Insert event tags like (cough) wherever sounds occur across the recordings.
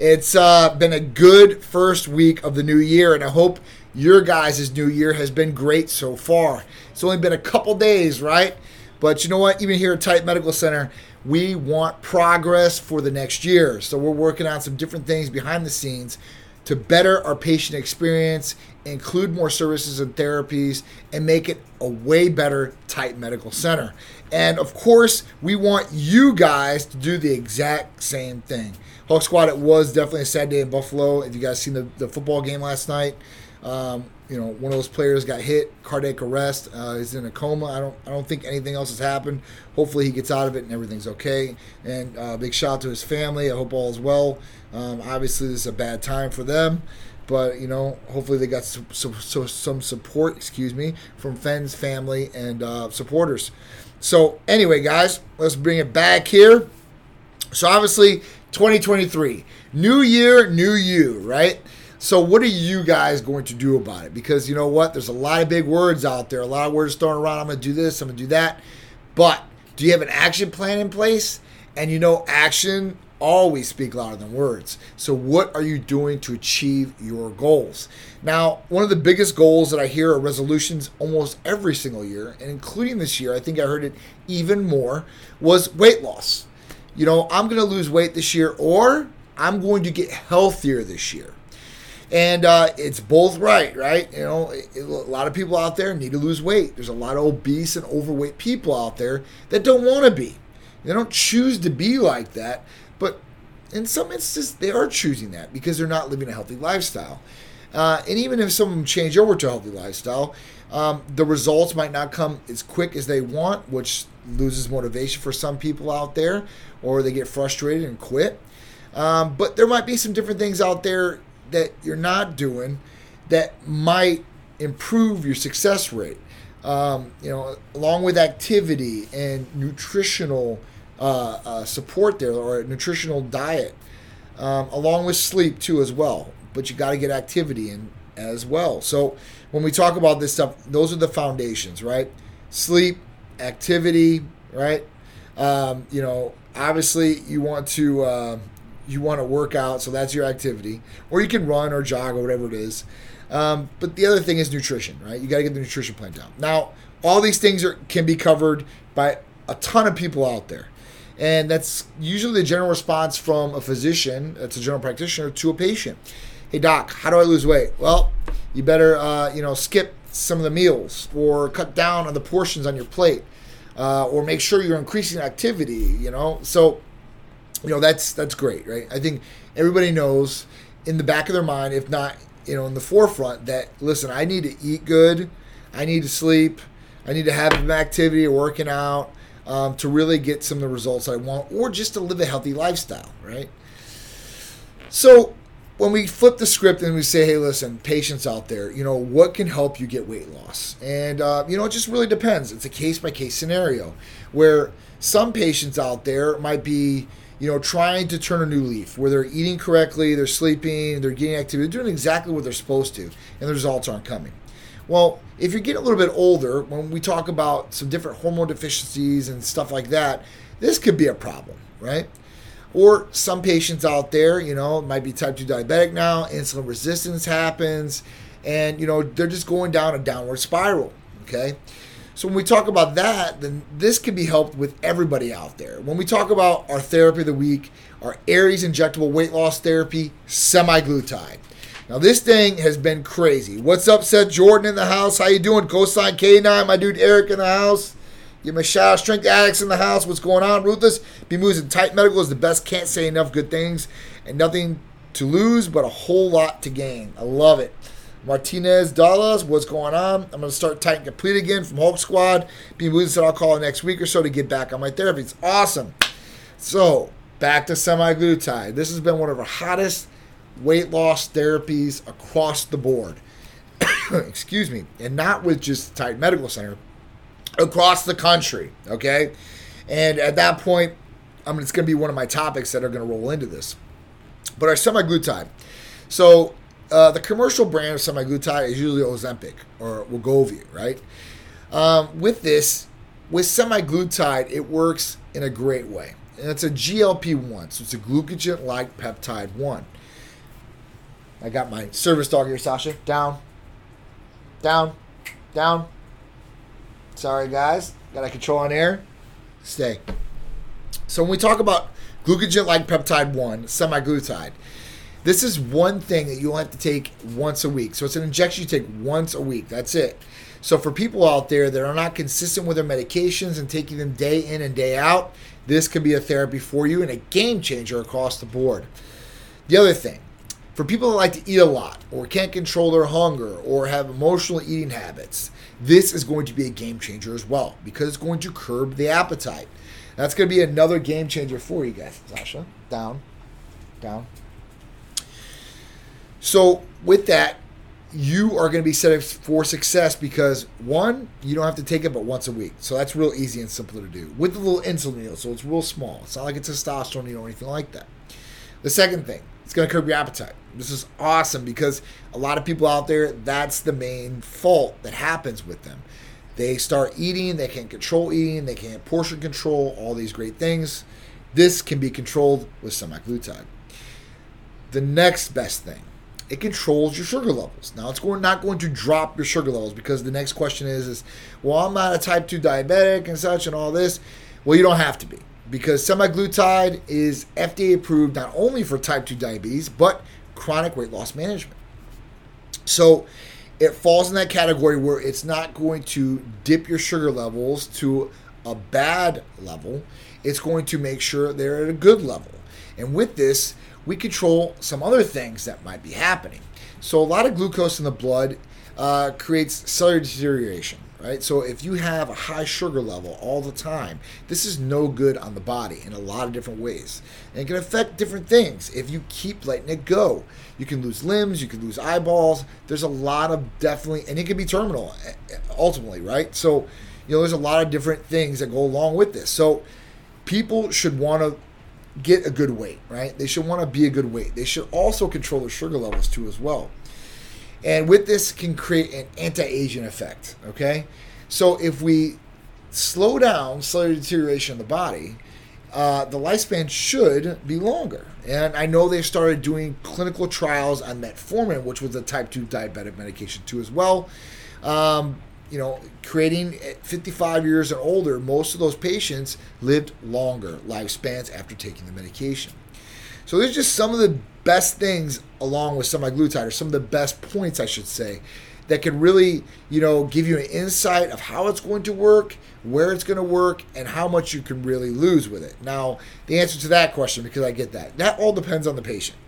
It's uh, been a good first week of the new year, and I hope your guys' new year has been great so far. It's only been a couple days, right? But you know what? Even here at Titan Medical Center, we want progress for the next year. So we're working on some different things behind the scenes to better our patient experience, include more services and therapies, and make it a way better Titan Medical Center. And of course, we want you guys to do the exact same thing. Hulk Squad, it was definitely a sad day in Buffalo. If you guys seen the, the football game last night, um, you know, one of those players got hit, cardiac arrest. Uh, he's in a coma. I don't, I don't think anything else has happened. Hopefully, he gets out of it and everything's okay. And uh, big shout out to his family. I hope all is well. Um, obviously, this is a bad time for them, but you know, hopefully they got some, some, some support. Excuse me, from friends, family, and uh, supporters. So anyway, guys, let's bring it back here. So obviously, 2023, new year, new you, right? So, what are you guys going to do about it? Because you know what? There's a lot of big words out there, a lot of words thrown around. I'm going to do this, I'm going to do that. But do you have an action plan in place? And you know, action always speak louder than words. So, what are you doing to achieve your goals? Now, one of the biggest goals that I hear are resolutions almost every single year, and including this year, I think I heard it even more, was weight loss. You know, I'm going to lose weight this year, or I'm going to get healthier this year. And uh, it's both right, right? You know, it, a lot of people out there need to lose weight. There's a lot of obese and overweight people out there that don't want to be. They don't choose to be like that, but in some instances, they are choosing that because they're not living a healthy lifestyle. Uh, and even if some of them change over to a healthy lifestyle, um, the results might not come as quick as they want, which loses motivation for some people out there, or they get frustrated and quit. Um, but there might be some different things out there that you're not doing that might improve your success rate. Um, you know, along with activity and nutritional uh, uh, support there, or a nutritional diet, um, along with sleep too as well. But you got to get activity in as well. So when we talk about this stuff, those are the foundations, right? Sleep, activity, right? Um, you know, obviously you want to uh, you want to work out, so that's your activity, or you can run or jog or whatever it is. Um, but the other thing is nutrition, right? You got to get the nutrition plan down. Now, all these things are can be covered by a ton of people out there, and that's usually the general response from a physician, that's a general practitioner, to a patient. Hey doc, how do I lose weight? Well, you better uh, you know skip some of the meals or cut down on the portions on your plate, uh, or make sure you're increasing activity. You know, so you know that's that's great, right? I think everybody knows in the back of their mind, if not you know in the forefront, that listen, I need to eat good, I need to sleep, I need to have an activity or working out um, to really get some of the results I want, or just to live a healthy lifestyle, right? So when we flip the script and we say, hey, listen, patients out there, you know, what can help you get weight loss? And, uh, you know, it just really depends. It's a case by case scenario where some patients out there might be you know, trying to turn a new leaf where they're eating correctly, they're sleeping, they're getting activity, they're doing exactly what they're supposed to, and the results aren't coming. Well, if you're getting a little bit older, when we talk about some different hormone deficiencies and stuff like that, this could be a problem, right? Or some patients out there, you know, might be type 2 diabetic now, insulin resistance happens, and, you know, they're just going down a downward spiral, okay? So when we talk about that, then this can be helped with everybody out there. When we talk about our therapy of the week, our Aries injectable weight loss therapy, semaglutide. Now this thing has been crazy. What's up, Seth Jordan in the house? How you doing? Cosine K9, my dude Eric in the house. Give me a shout out. Strength Addicts in the house. What's going on? Ruthless. Be moving tight medical is the best. Can't say enough good things. And nothing to lose, but a whole lot to gain. I love it. Martinez Dallas, what's going on? I'm going to start Titan Complete again from Hulk Squad. Be moved said I'll call next week or so to get back on my therapy. It's awesome. So, back to semaglutide. This has been one of our hottest weight loss therapies across the board. (coughs) Excuse me. And not with just Titan Medical Center, across the country. Okay? And at that point, I mean, it's going to be one of my topics that are going to roll into this. But our semaglutide. So, uh, the commercial brand of semaglutide is usually Ozempic or Wegovy, right? Um, with this, with semaglutide, it works in a great way. and it's a GLP one, so it's a glucagon like peptide one. I got my service dog here, Sasha. Down, down, down. Sorry, guys. Got a control on air. Stay. So when we talk about glucagon like peptide 1, semaglutide, this is one thing that you'll have to take once a week. So it's an injection you take once a week. That's it. So for people out there that are not consistent with their medications and taking them day in and day out, this could be a therapy for you and a game changer across the board. The other thing, for people that like to eat a lot or can't control their hunger or have emotional eating habits, this is going to be a game changer as well because it's going to curb the appetite. That's going to be another game changer for you guys. Sasha, down, down. So, with that, you are going to be set up for success because one, you don't have to take it but once a week. So that's real easy and simple to do with a little insulin needle. So it's real small. It's not like it's testosterone needle or anything like that. The second thing, it's going to curb your appetite. This is awesome because a lot of people out there, that's the main fault that happens with them. They start eating, they can't control eating, they can't portion control, all these great things. This can be controlled with semaglutide. The next best thing, it controls your sugar levels. Now it's going not going to drop your sugar levels because the next question is is well I'm not a type 2 diabetic and such and all this. Well, you don't have to be because semaglutide is FDA approved not only for type 2 diabetes but chronic weight loss management. So it falls in that category where it's not going to dip your sugar levels to a bad level. It's going to make sure they're at a good level. And with this, we control some other things that might be happening. So, a lot of glucose in the blood uh, creates cellular deterioration, right? So, if you have a high sugar level all the time, this is no good on the body in a lot of different ways. And it can affect different things if you keep letting it go. You can lose limbs, you can lose eyeballs. There's a lot of definitely, and it can be terminal eh, eh, ultimately, right? So, you know, there's a lot of different things that go along with this. So, people should want to get a good weight, right? They should want to be a good weight. They should also control their sugar levels too, as well. And with this, can create an anti-aging effect. Okay, so if we slow down cellular deterioration in the body, uh, the lifespan should be longer. And I know they started doing clinical trials on metformin, which was a type 2 diabetic medication too, as well. Um, you know, creating at 55 years and older, most of those patients lived longer lifespans after taking the medication. So there's just some of the best things along with some semaglutide, or some of the best points, I should say, that can really, you know, give you an insight of how it's going to work, where it's going to work, and how much you can really lose with it. Now, the answer to that question, because I get that, that all depends on the patient.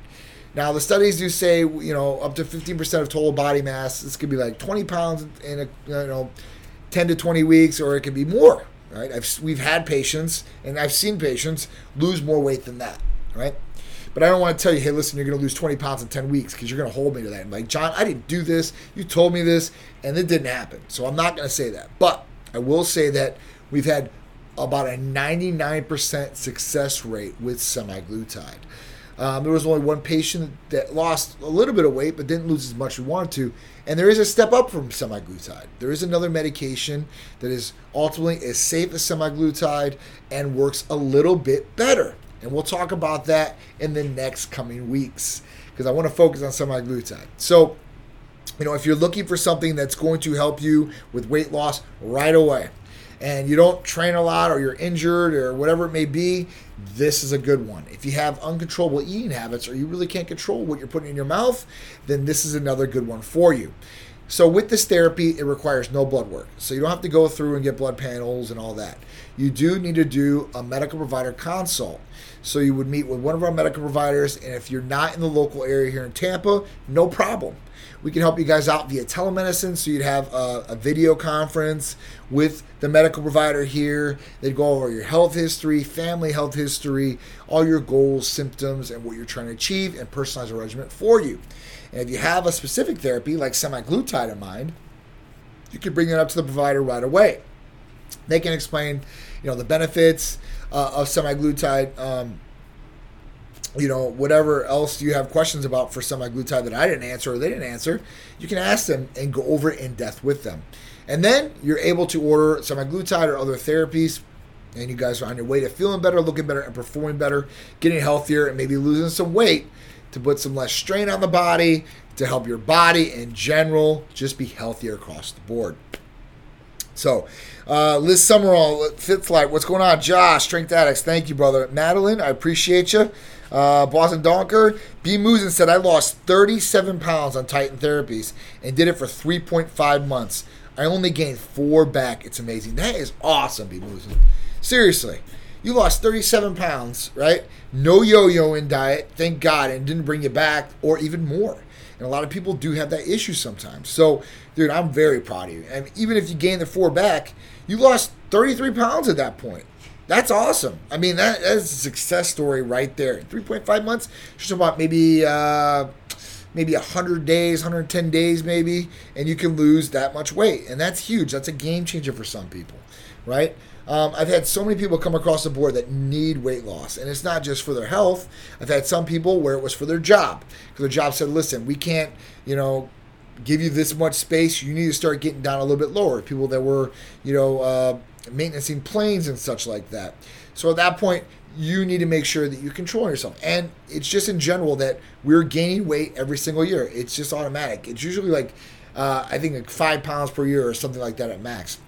Now, the studies do say, you know, up to 15% of total body mass. This could be like 20 pounds in a, you know, 10 to 20 weeks, or it could be more, right? I've, we've had patients, and I've seen patients lose more weight than that, right? But I don't want to tell you, hey, listen, you're going to lose 20 pounds in 10 weeks because you're going to hold me to that. Like, John, I didn't do this. You told me this, and it didn't happen. So I'm not going to say that. But I will say that we've had about a 99% success rate with semaglutide. Um, there was only one patient that lost a little bit of weight but didn't lose as much as we wanted to. And there is a step up from semaglutide. There is another medication that is ultimately as safe as semaglutide and works a little bit better. And we'll talk about that in the next coming weeks because I want to focus on semaglutide. So, you know, if you're looking for something that's going to help you with weight loss right away, and you don't train a lot or you're injured or whatever it may be, this is a good one. If you have uncontrollable eating habits or you really can't control what you're putting in your mouth, then this is another good one for you. So with this therapy, it requires no blood work. So you don't have to go through and get blood panels and all that. You do need to do a medical provider consult. So you would meet with one of our medical providers, and if you're not in the local area here in Tampa, no problem. We can help you guys out via telemedicine. So you'd have a, a video conference with the medical provider here. They'd go over your health history, family health history, all your goals, symptoms, and what you're trying to achieve, and personalize a regimen for you. And if you have a specific therapy like semaglutide in mind, you can bring it up to the provider right away. They can explain, you know, the benefits uh, of semaglutide. Um, you know, whatever else you have questions about for semaglutide that I didn't answer or they didn't answer, you can ask them and go over it in depth with them. And then you're able to order semaglutide or other therapies and you guys are on your way to feeling better, looking better, and performing better, getting healthier, and maybe losing some weight to put some less strain on the body, to help your body in general just be healthier across the board. So, uh, Liz Summerall, Fifth Flight, what's going on? Josh, Strength Addicts, thank you, brother. Madeline, I appreciate you. Uh, Boston Donker, B. Musin said, I lost 37 pounds on Titan therapies and did it for 3.5 months. I only gained four back. It's amazing. That is awesome, B. Musin. Seriously. You lost 37 pounds, right? No yo yo in diet, thank God, and didn't bring you back or even more. And a lot of people do have that issue sometimes. So, dude, I'm very proud of you. And even if you gain the four back, you lost 33 pounds at that point. That's awesome. I mean, that, that is a success story right there. 3.5 months, just about maybe uh, maybe 100 days, 110 days maybe, and you can lose that much weight. And that's huge. That's a game changer for some people, right? Um, I've had so many people come across the board that need weight loss, and it's not just for their health. I've had some people where it was for their job because their job said, "Listen, we can't, you know, give you this much space. You need to start getting down a little bit lower." People that were, you know, uh, maintaining planes and such like that. So at that point, you need to make sure that you control yourself. And it's just in general that we're gaining weight every single year. It's just automatic. It's usually like uh, I think like five pounds per year or something like that at max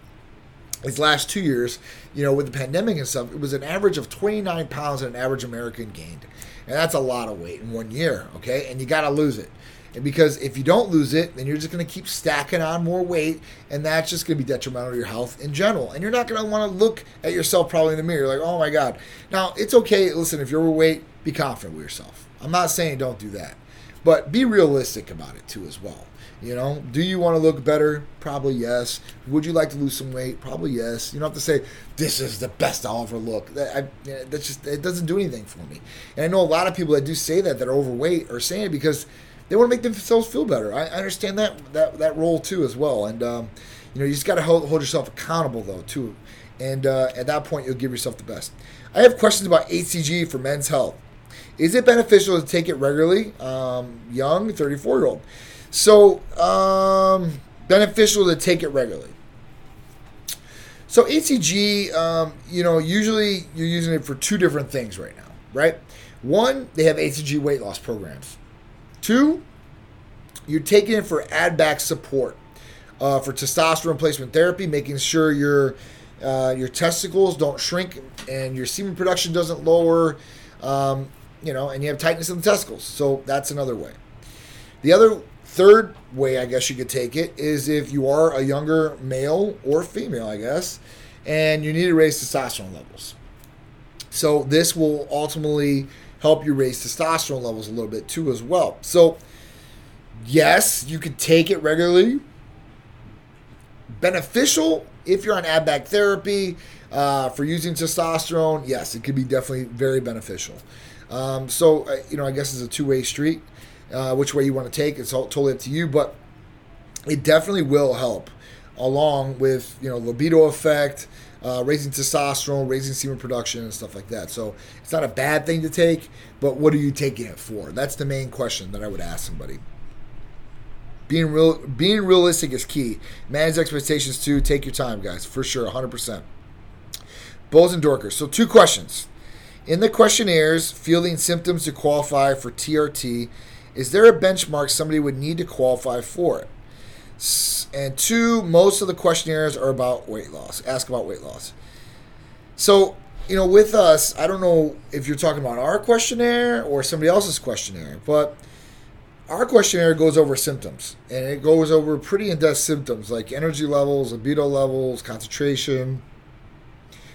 these last two years, you know, with the pandemic and stuff, it was an average of 29 pounds that an average American gained. And that's a lot of weight in one year, okay? And you got to lose it. And because if you don't lose it, then you're just going to keep stacking on more weight, and that's just going to be detrimental to your health in general. And you're not going to want to look at yourself probably in the mirror like, oh my God. Now, it's okay. Listen, if you're overweight, be confident with yourself. I'm not saying don't do that, but be realistic about it too as well. You know, do you want to look better? Probably yes. Would you like to lose some weight? Probably yes. You don't have to say this is the best I'll ever look. That I, that's just it doesn't do anything for me. And I know a lot of people that do say that that are overweight are saying it because they want to make themselves feel better. I, I understand that that that role too as well. And um, you know, you just got to hold, hold, yourself accountable though too. And uh, at that point, you'll give yourself the best. I have questions about HCG for men's health. Is it beneficial to take it regularly? Um, young, 34 year old. So, um, beneficial to take it regularly. So, HCG, um, you know, usually you're using it for two different things right now, right? One, they have HCG weight loss programs. Two, you're taking it for add back support uh, for testosterone replacement therapy, making sure your uh, your testicles don't shrink and your semen production doesn't lower, um, you know, and you have tightness in the testicles. So that's another way. The other Third way, I guess you could take it, is if you are a younger male or female, I guess, and you need to raise testosterone levels. So this will ultimately help you raise testosterone levels a little bit too, as well. So, yes, you could take it regularly. Beneficial if you're on add back therapy uh, for using testosterone. Yes, it could be definitely very beneficial. Um, so, uh, you know, I guess it's a two way street uh, which way you want to take. It's all, totally up to you, but it definitely will help along with you know libido effect, uh, raising testosterone, raising semen production, and stuff like that. So it's not a bad thing to take, but what are you taking it for? That's the main question that I would ask somebody. Being real, being realistic is key. Manage expectations too. Take your time, guys, for sure, 100%. Bulls and Dorkers. So two questions. In the questionnaires, fielding symptoms to qualify for TRT is there a benchmark somebody would need to qualify for it? And two, most of the questionnaires are about weight loss. Ask about weight loss. So, you know, with us, I don't know if you're talking about our questionnaire or somebody else's questionnaire, but our questionnaire goes over symptoms and it goes over pretty in depth symptoms like energy levels, libido levels, concentration,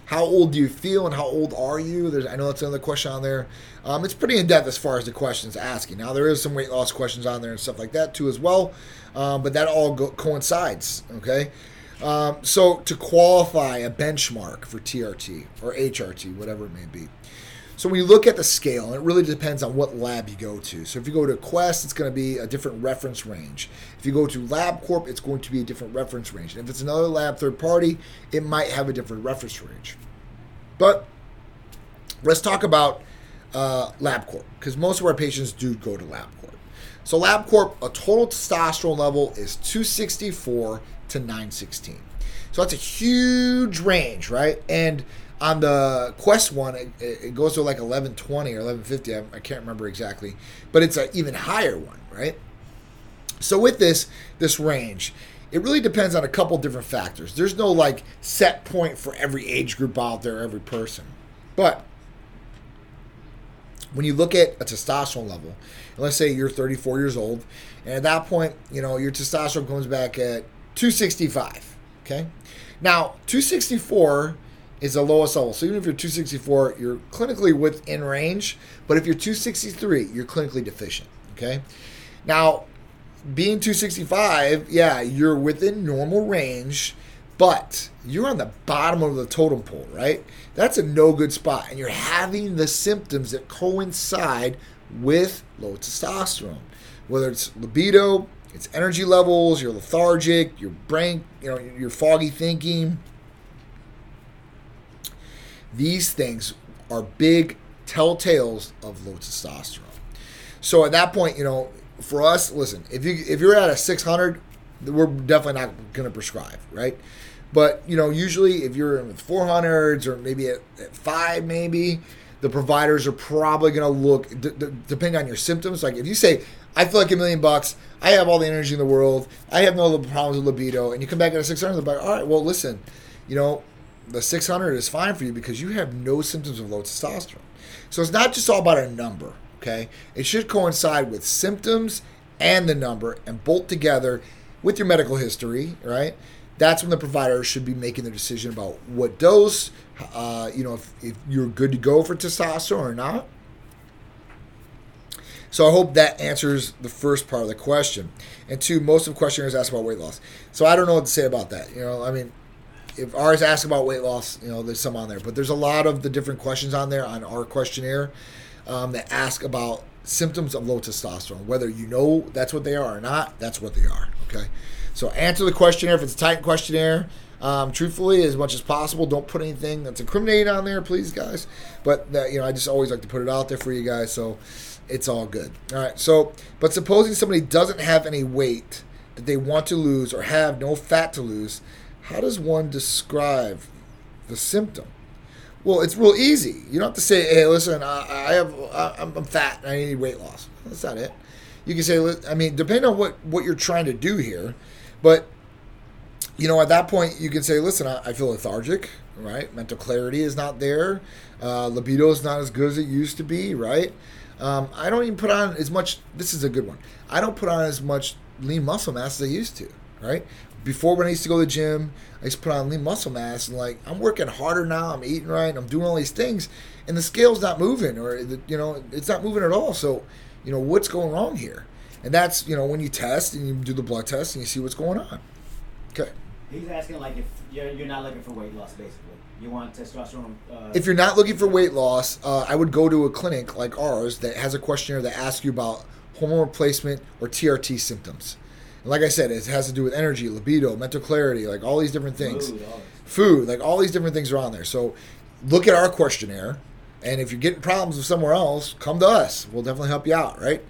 how old do you feel and how old are you? There's, I know that's another question on there. Um, it's pretty in depth as far as the questions asking. Now there is some weight loss questions on there and stuff like that too as well, um, but that all go, coincides. Okay, um, so to qualify a benchmark for TRT or HRT, whatever it may be. So when you look at the scale, it really depends on what lab you go to. So if you go to Quest, it's going to be a different reference range. If you go to LabCorp, it's going to be a different reference range. And if it's another lab third party, it might have a different reference range. But let's talk about uh, LabCorp because most of our patients do go to LabCorp. So LabCorp, a total testosterone level is 264 to 916. So that's a huge range, right? And on the Quest one, it, it goes to like 1120 or 1150. I, I can't remember exactly, but it's an even higher one, right? So with this this range, it really depends on a couple different factors. There's no like set point for every age group out there, every person. But when you look at a testosterone level, let's say you're 34 years old, and at that point, you know, your testosterone comes back at 265. Okay. Now, 264 is the lowest level. So even if you're 264, you're clinically within range. But if you're 263, you're clinically deficient. Okay. Now, being 265, yeah, you're within normal range, but you're on the bottom of the totem pole, right? That's a no good spot. And you're having the symptoms that coincide with low testosterone, whether it's libido, it's energy levels, you're lethargic, your brain, you know, you're foggy thinking. These things are big telltales of low testosterone. So at that point, you know, for us, listen, if you if you're at a 600, we're definitely not going to prescribe, right? But you know, usually if you're in with 400s or maybe at, at five, maybe the providers are probably going to look d- d- depending on your symptoms. Like if you say, "I feel like a million bucks, I have all the energy in the world, I have no problems with libido," and you come back at a 600, they're like, "All right, well, listen, you know, the 600 is fine for you because you have no symptoms of low testosterone." So it's not just all about a number. Okay, it should coincide with symptoms and the number, and bolt together with your medical history. Right, that's when the provider should be making the decision about what dose. Uh, you know, if, if you're good to go for testosterone or not. So I hope that answers the first part of the question. And two, most of questioners ask about weight loss. So I don't know what to say about that. You know, I mean, if ours ask about weight loss, you know, there's some on there, but there's a lot of the different questions on there on our questionnaire um, that ask about symptoms of low testosterone. Whether you know that's what they are or not, that's what they are. Okay. So answer the questionnaire if it's a tight questionnaire. Um, truthfully, as much as possible, don't put anything that's incriminating on there, please, guys. But that, you know, I just always like to put it out there for you guys, so it's all good. All right. So, but supposing somebody doesn't have any weight that they want to lose or have no fat to lose, how does one describe the symptom? Well, it's real easy. You don't have to say, "Hey, listen, I, I have, I'm, I'm fat, and I need weight loss." That's not it. You can say, I mean, depending on what what you're trying to do here, but you know, at that point, you can say, "Listen, I, I feel lethargic, right? Mental clarity is not there. Uh, libido is not as good as it used to be, right? Um, I don't even put on as much. This is a good one. I don't put on as much lean muscle mass as I used to, right? before when I used to go to the gym, I used to put on lean muscle mass, and like I'm working harder now. I'm eating right. I'm doing all these things, and the scale's not moving, or the, you know, it's not moving at all. So, you know, what's going wrong here? And that's you know when you test and you do the blood test and you see what's going on. Okay. He's asking like if you're, you're not looking for weight loss, basically. You want testosterone. Uh, if you're not looking for weight loss, uh, I would go to a clinic like ours that has a questionnaire that asks you about hormone replacement or TRT symptoms. And like I said, it has to do with energy, libido, mental clarity, like all these different things. Food, Food, like all these different things are on there. So look at our questionnaire, and if you're getting problems with somewhere else, come to us. We'll definitely help you out, right?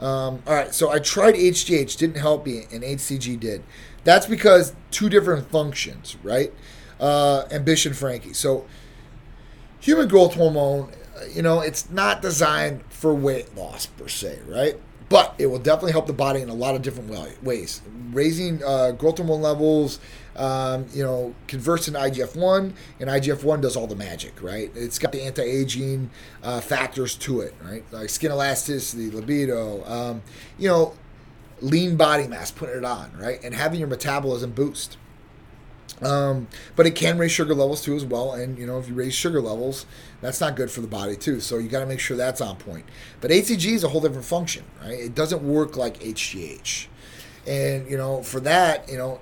Um, all right, so I tried HGH, didn't help me, and HCG did. That's because two different functions, right? Uh, ambition, Frankie. So human growth hormone, you know, it's not designed for weight loss per se, right? but it will definitely help the body in a lot of different ways. Raising uh, growth hormone levels, um, you know, converts into IGF 1, and IGF 1 does all the magic, right? It's got the anti aging uh, factors to it, right? Like skin elasticity, libido, um, you know, lean body mass, putting it on, right? And having your metabolism boost. Um, but it can raise sugar levels too as well. And you know, if you raise sugar levels, that's not good for the body too. So you got to make sure that's on point. But HCG is a whole different function, right? It doesn't work like HGH. And you know, for that, you know,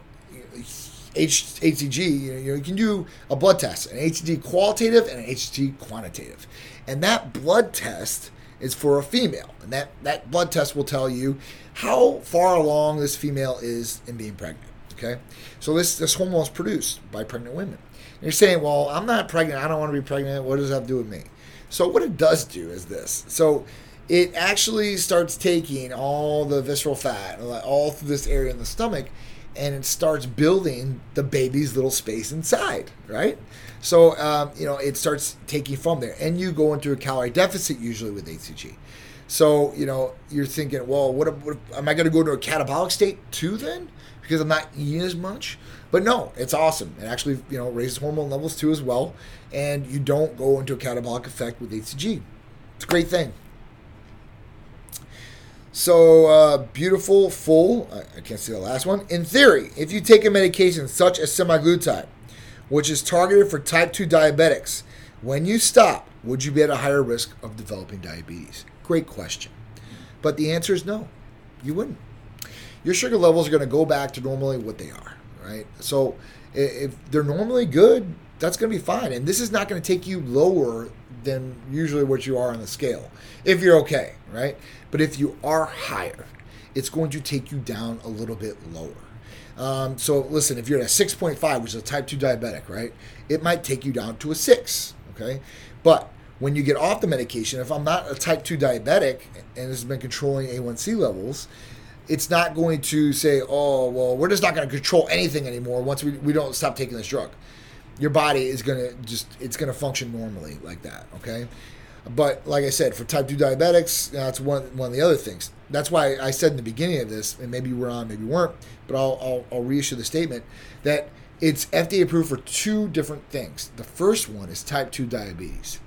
H, HCG, you, know, you can do a blood test, an HCG qualitative and an HCG quantitative. And that blood test is for a female. And that, that blood test will tell you how far along this female is in being pregnant. Okay, so this this hormone is produced by pregnant women. And you're saying, well, I'm not pregnant. I don't want to be pregnant. What does that do with me? So what it does do is this. So it actually starts taking all the visceral fat all through this area in the stomach and it starts building the baby's little space inside right So um, you know it starts taking from there, and you go into a calorie deficit usually with HCG. So you know you're thinking, well, what, what am I going to go to a catabolic state too then? Because I'm not eating as much. But no, it's awesome. It actually you know raises hormone levels too as well, and you don't go into a catabolic effect with HCG. It's a great thing. So uh, beautiful, full. I, I can't see the last one. In theory, if you take a medication such as semaglutide, which is targeted for type 2 diabetics, when you stop, would you be at a higher risk of developing diabetes? Great question. But the answer is no, you wouldn't. Your sugar levels are going to go back to normally what they are, right? So if they're normally good, that's going to be fine. And this is not going to take you lower than usually what you are on the scale if you're okay, right? But if you are higher, it's going to take you down a little bit lower. Um, so listen, if you're at a 6.5, which is a type 2 diabetic, right, it might take you down to a 6, okay? But when you get off the medication, if I'm not a type 2 diabetic and has been controlling A1C levels, it's not going to say, oh, well, we're just not going to control anything anymore once we, we don't stop taking this drug. Your body is going to just, it's going to function normally like that, okay? But like I said, for type 2 diabetics, that's one, one of the other things. That's why I said in the beginning of this, and maybe you were on, maybe you weren't, but I'll, I'll, I'll reissue the statement that it's FDA approved for two different things. The first one is type 2 diabetes.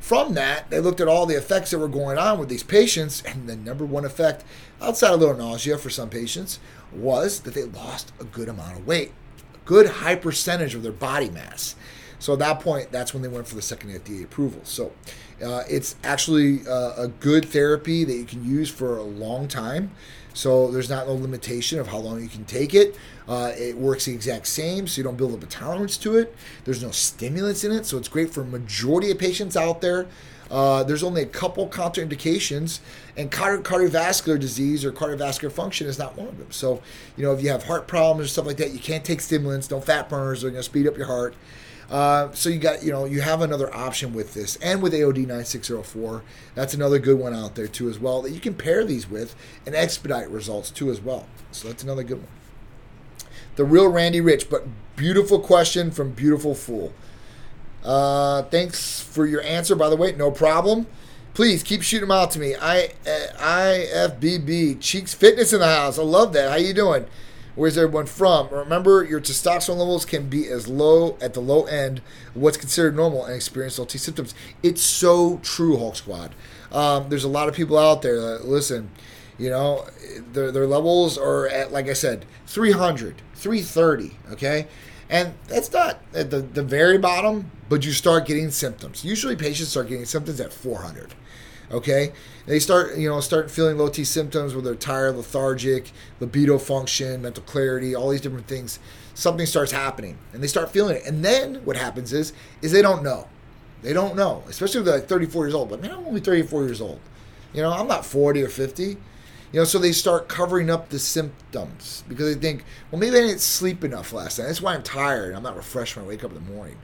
From that, they looked at all the effects that were going on with these patients, and the number one effect, outside a little nausea for some patients, was that they lost a good amount of weight, a good high percentage of their body mass. So at that point, that's when they went for the second FDA approval. So uh, it's actually uh, a good therapy that you can use for a long time. So there's not no limitation of how long you can take it. Uh, it works the exact same, so you don't build up a tolerance to it. There's no stimulants in it, so it's great for majority of patients out there. Uh, there's only a couple contraindications, and cardi- cardiovascular disease or cardiovascular function is not one of them. So, you know, if you have heart problems or stuff like that, you can't take stimulants. No fat burners; they're going to speed up your heart. Uh, so you got you know you have another option with this and with AOD 9604 that's another good one out there too as well that you can pair these with and expedite results too as well. So that's another good one. The real Randy Rich but beautiful question from beautiful fool. Uh, thanks for your answer by the way. No problem. Please keep shooting them out to me. I uh, IFBB Cheeks Fitness in the house. I love that. How you doing Where's everyone from? Remember, your testosterone levels can be as low at the low end what's considered normal and experience LT symptoms. It's so true, Hulk Squad. Um, there's a lot of people out there that listen. You know, their, their levels are at, like I said, 300, 330, okay? And that's not at the, the very bottom, but you start getting symptoms. Usually patients start getting symptoms at 400. Okay, they start you know start feeling low T symptoms where they're tired, lethargic, libido function, mental clarity, all these different things. Something starts happening, and they start feeling it. And then what happens is is they don't know. They don't know, especially if they're like 34 years old. But man, I'm only 34 years old. You know, I'm not 40 or 50. You know, so they start covering up the symptoms because they think, well, maybe I didn't sleep enough last night. That's why I'm tired. I'm not refreshed when I wake up in the morning.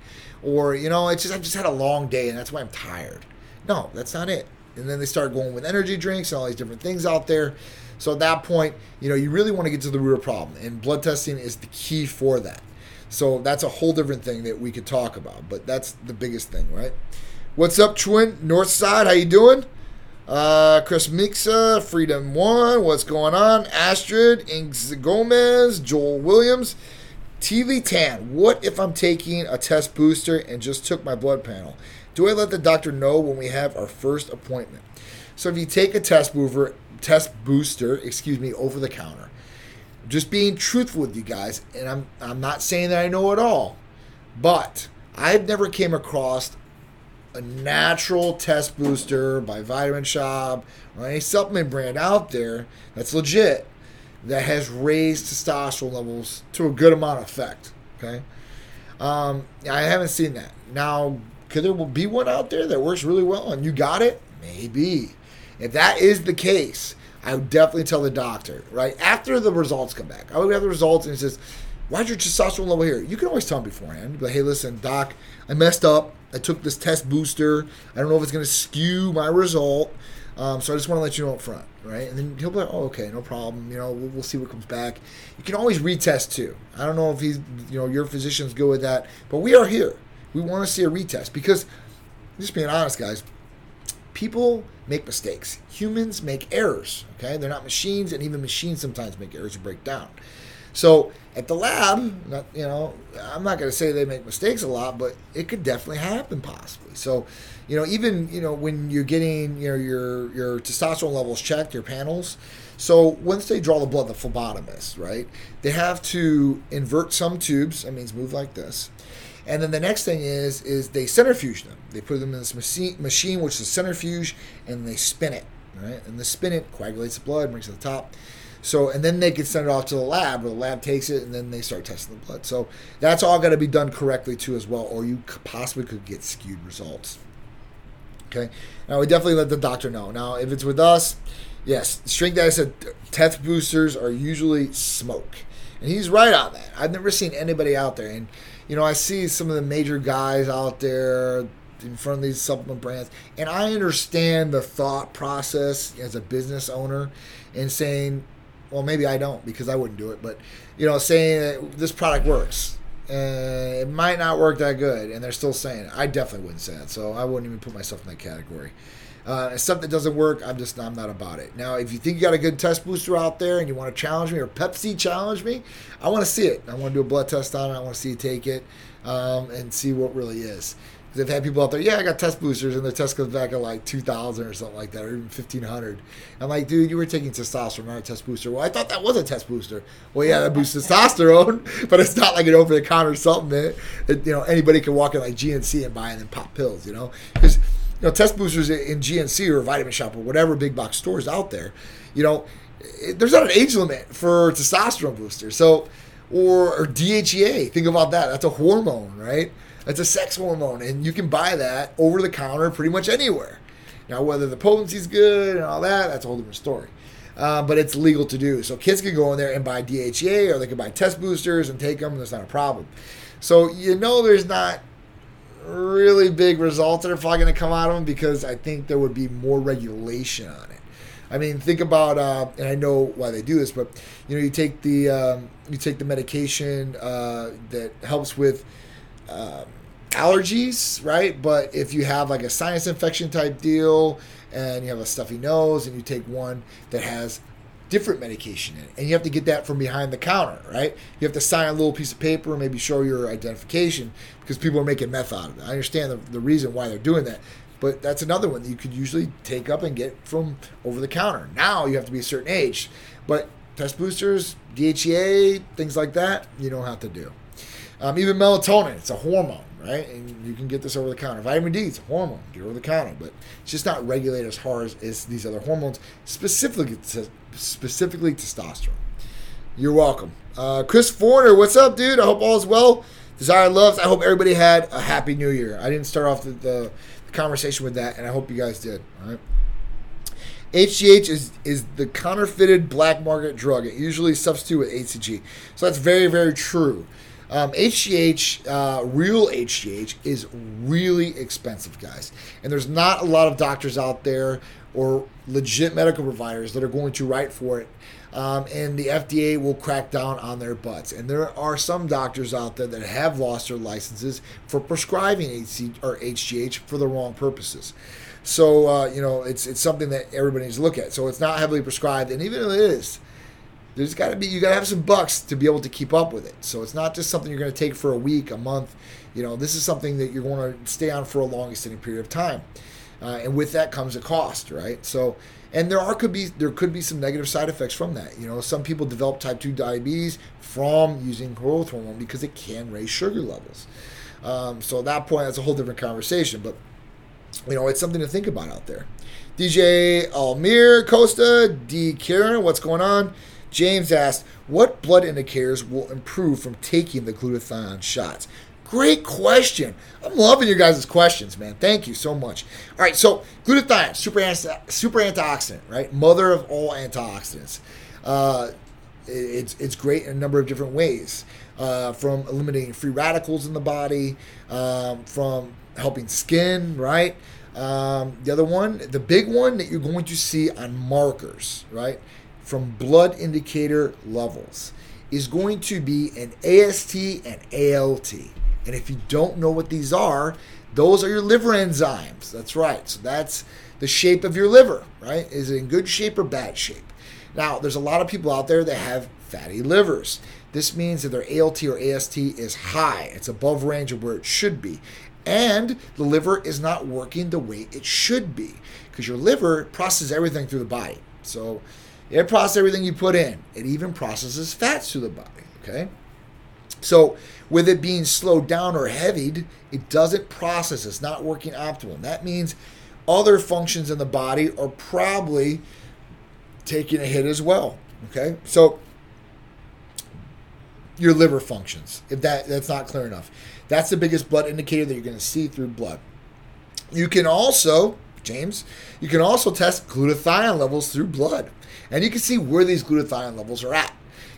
Or, you know, it's just I just had a long day and that's why I'm tired. No, that's not it and then they start going with energy drinks and all these different things out there. So at that point, you know, you really want to get to the root of problem, and blood testing is the key for that. So that's a whole different thing that we could talk about, but that's the biggest thing, right? What's up, Twin North Side? How you doing? Uh, Chris Mixa, Freedom One, what's going on? Astrid, Inks Gomez, Joel Williams, TV Tan. What if I'm taking a test booster and just took my blood panel? Do I let the doctor know when we have our first appointment? So if you take a test mover, test booster, excuse me, over the counter, just being truthful with you guys, and I'm I'm not saying that I know it all, but I've never came across a natural test booster by Vitamin Shoppe or any supplement brand out there that's legit that has raised testosterone levels to a good amount of effect. Okay, um, I haven't seen that. Now, could there be one out there that works really well and you got it? Maybe. If that is the case, I would definitely tell the doctor, right? After the results come back, I would have the results and he says, Why's your testosterone level here? You can always tell him beforehand. But hey, listen, doc, I messed up. I took this test booster. I don't know if it's going to skew my result. Um, so I just want to let you know up front, right? And then he'll be like, oh, okay, no problem. You know, we'll, we'll, see what comes back. You can always retest too. I don't know if he's, you know, your physician's good with that, but we are here we want to see a retest because, just being honest, guys, people make mistakes. Humans make errors. Okay, they're not machines, and even machines sometimes make errors or break down. So at the lab, not, you know, I'm not going to say they make mistakes a lot, but it could definitely happen possibly. So, you know, even you know when you're getting you know your your testosterone levels checked, your panels. So once they draw the blood, the phlebotomist, right? They have to invert some tubes. That means move like this. And then the next thing is is they centrifuge them. They put them in this machine, machine which is a centrifuge, and they spin it, right? And the spin it coagulates the blood, brings it to the top. So and then they can send it off to the lab, where the lab takes it, and then they start testing the blood. So that's all got to be done correctly too, as well, or you possibly could get skewed results. Okay. Now we definitely let the doctor know. Now if it's with us, yes, strength data said test boosters are usually smoke, and he's right on that. I've never seen anybody out there and you know, I see some of the major guys out there in front of these supplement brands, and I understand the thought process as a business owner and saying, well, maybe I don't because I wouldn't do it, but you know, saying that this product works. Uh, it might not work that good, and they're still saying it. I definitely wouldn't say that, so I wouldn't even put myself in that category. Uh, if something doesn't work, I'm just I'm not about it. Now, if you think you got a good test booster out there and you want to challenge me or Pepsi challenge me, I want to see it. I want to do a blood test on it. I want to see you take it um, and see what really is. Because I've had people out there, yeah, I got test boosters, and the test comes back at like 2,000 or something like that, or even 1,500. I'm like, dude, you were taking testosterone, not a test booster. Well, I thought that was a test booster. Well, yeah, that boosts testosterone, (laughs) but it's not like an over the counter supplement that, you know anybody can walk in like GNC and buy and then pop pills, you know? Because know, test boosters in GNC or Vitamin Shoppe or whatever big box stores out there, you know, there's not an age limit for testosterone boosters. So, or, or DHEA, think about that. That's a hormone, right? That's a sex hormone, and you can buy that over the counter pretty much anywhere. Now, whether the potency's good and all that, that's a whole different story. Uh, but it's legal to do. So kids can go in there and buy DHEA, or they can buy test boosters and take them. That's not a problem. So you know, there's not really big results that are probably going to come out of them because I think there would be more regulation on it. I mean, think about, uh, and I know why they do this, but you know, you take the um, you take the medication uh, that helps with um, allergies, right? But if you have like a sinus infection type deal and you have a stuffy nose and you take one that has different medication in it. And you have to get that from behind the counter, right? You have to sign a little piece of paper and maybe show your identification because people are making meth out of it. I understand the, the reason why they're doing that. But that's another one that you could usually take up and get from over the counter. Now you have to be a certain age. But test boosters, DHEA, things like that, you don't have to do. Um, even melatonin, it's a hormone, right? And you can get this over the counter. Vitamin D, it's a hormone, get over the counter, but it's just not regulated as hard as, as these other hormones, specifically to, specifically testosterone. You're welcome. Uh, Chris Forner, what's up, dude? I hope all is well. Desire loves. I hope everybody had a happy new year. I didn't start off the, the, the conversation with that, and I hope you guys did. All right. HGH is is the counterfeited black market drug. It usually substitutes with HCG. So that's very very true. Um, HGH, uh, real HGH, is really expensive, guys. And there's not a lot of doctors out there or legit medical providers that are going to write for it. Um, and the FDA will crack down on their butts. And there are some doctors out there that have lost their licenses for prescribing HC, or HGH for the wrong purposes. So uh, you know, it's it's something that everybody needs to look at. So it's not heavily prescribed, and even if it is, there's got to be you got to have some bucks to be able to keep up with it. So it's not just something you're going to take for a week, a month. You know, this is something that you're going to stay on for a long extended period of time, uh, and with that comes a cost, right? So, and there are could be there could be some negative side effects from that. You know, some people develop type two diabetes from using growth hormone because it can raise sugar levels. Um, so at that point, that's a whole different conversation. But you know, it's something to think about out there. DJ Almir Costa, D. Karen, what's going on? James asked, What blood indicators will improve from taking the glutathione shots? Great question. I'm loving your guys' questions, man. Thank you so much. All right, so glutathione, super, anti- super antioxidant, right? Mother of all antioxidants. Uh, it's, it's great in a number of different ways. Uh, from eliminating free radicals in the body, um, from helping skin, right? Um, the other one, the big one that you're going to see on markers, right? From blood indicator levels is going to be an AST and ALT. And if you don't know what these are, those are your liver enzymes. That's right. So that's the shape of your liver, right? Is it in good shape or bad shape? Now, there's a lot of people out there that have fatty livers. This means that their ALT or AST is high. It's above range of where it should be. And the liver is not working the way it should be because your liver processes everything through the body. So it processes everything you put in. It even processes fats through the body, okay? So with it being slowed down or heavied, it doesn't process. It's not working optimal. That means other functions in the body are probably taking a hit as well. Okay, so your liver functions. If that that's not clear enough, that's the biggest blood indicator that you're going to see through blood. You can also, James, you can also test glutathione levels through blood, and you can see where these glutathione levels are at.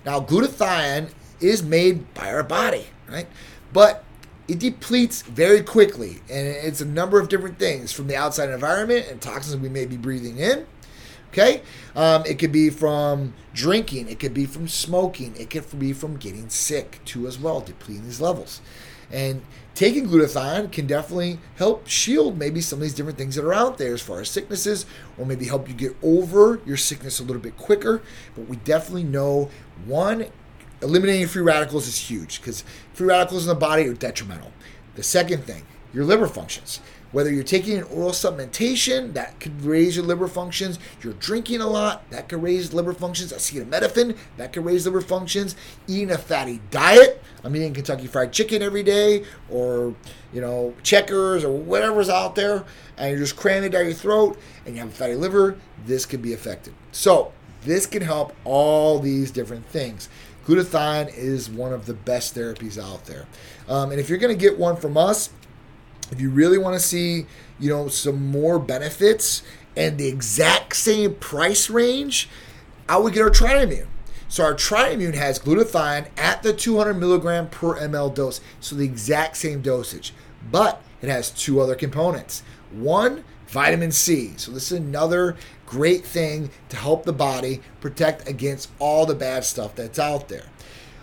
Now, glutathione is made by our body, right? But it depletes very quickly, and it's a number of different things from the outside environment and toxins we may be breathing in. Okay, um, it could be from drinking, it could be from smoking, it could be from getting sick too as well, depleting these levels. And taking glutathione can definitely help shield maybe some of these different things that are out there as far as sicknesses, or maybe help you get over your sickness a little bit quicker. But we definitely know one eliminating free radicals is huge because free radicals in the body are detrimental. The second thing, your liver functions. Whether you're taking an oral supplementation, that could raise your liver functions. You're drinking a lot, that could raise liver functions. Acetaminophen, that could raise liver functions. Eating a fatty diet, I'm eating Kentucky Fried Chicken every day, or you know Checkers or whatever's out there, and you're just cramming down your throat, and you have a fatty liver. This could be affected. So this can help all these different things. Glutathione is one of the best therapies out there. Um, and if you're going to get one from us, if you really want to see, you know, some more benefits and the exact same price range, I would get our Triimmune. So our Triimmune has glutathione at the 200 milligram per ml dose, so the exact same dosage, but it has two other components. One, vitamin C. So this is another great thing to help the body protect against all the bad stuff that's out there.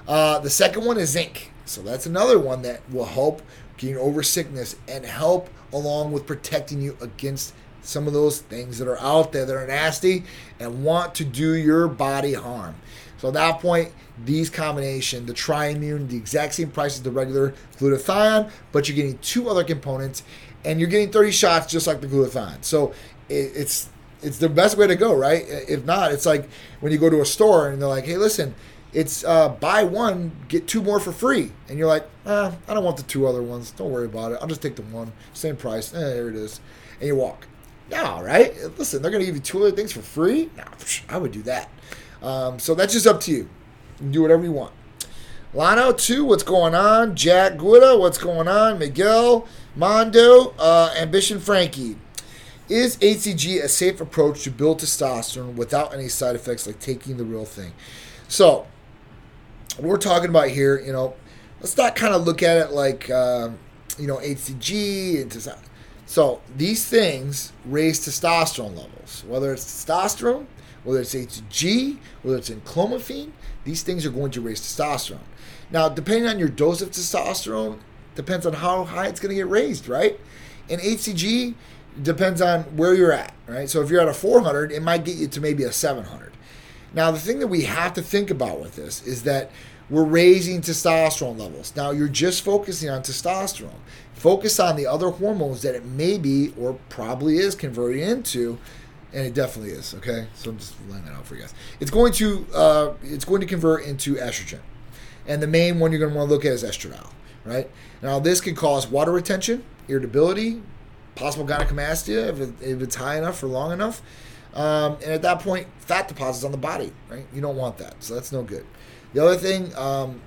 Uh, the second one is zinc. So that's another one that will help getting over sickness and help along with protecting you against some of those things that are out there that are nasty and want to do your body harm. So at that point, these combination, the Triimmune, the exact same price as the regular glutathione, but you're getting two other components, and you're getting 30 shots just like the glutathione. So it, it's it's the best way to go, right? If not, it's like when you go to a store and they're like, "Hey, listen, it's uh, buy one get two more for free," and you're like, eh, "I don't want the two other ones. Don't worry about it. I'll just take the one, same price. Eh, there it is," and you walk. No, right? Listen, they're gonna give you two other things for free. No, I would do that. Um, so that's just up to you. You do whatever you want. Lano two, what's going on? Jack Guida, what's going on? Miguel Mondo, uh, Ambition Frankie. Is HCG a safe approach to build testosterone without any side effects like taking the real thing? So, we're talking about here, you know, let's not kind of look at it like, uh, you know, HCG and testosterone. So, these things raise testosterone levels, whether it's testosterone, whether it's HCG, whether it's in clomiphene, these things are going to raise testosterone. Now, depending on your dose of testosterone, depends on how high it's going to get raised, right? And HCG, depends on where you're at, right? So if you're at a 400, it might get you to maybe a 700. Now, the thing that we have to think about with this is that we're raising testosterone levels. Now, you're just focusing on testosterone. Focus on the other hormones that it may be or probably is converting into, and it definitely is. Okay, so I'm just laying that out for you guys. It's going to uh, it's going to convert into estrogen, and the main one you're going to want to look at is estradiol. Right now, this can cause water retention, irritability, possible gynecomastia if, it, if it's high enough for long enough. Um, and at that point, fat deposits on the body, right? You don't want that, so that's no good. The other thing, um,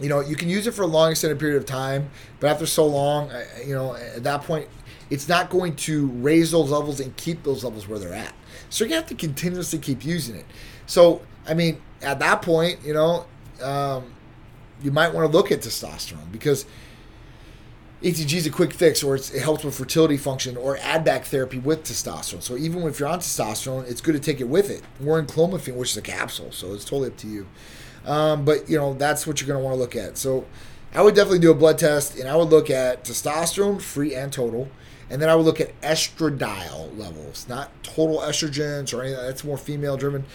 you know, you can use it for a long extended period of time, but after so long, you know, at that point, it's not going to raise those levels and keep those levels where they're at. So you're have to continuously keep using it. So I mean, at that point, you know, um, you might want to look at testosterone because HCG is a quick fix, or it helps with fertility function, or add back therapy with testosterone. So even if you're on testosterone, it's good to take it with it. We're in clomiphene, which is a capsule, so it's totally up to you. Um, but you know that's what you're going to want to look at. So I would definitely do a blood test, and I would look at testosterone, free and total, and then I would look at estradiol levels, not total estrogens or anything. That's more female driven.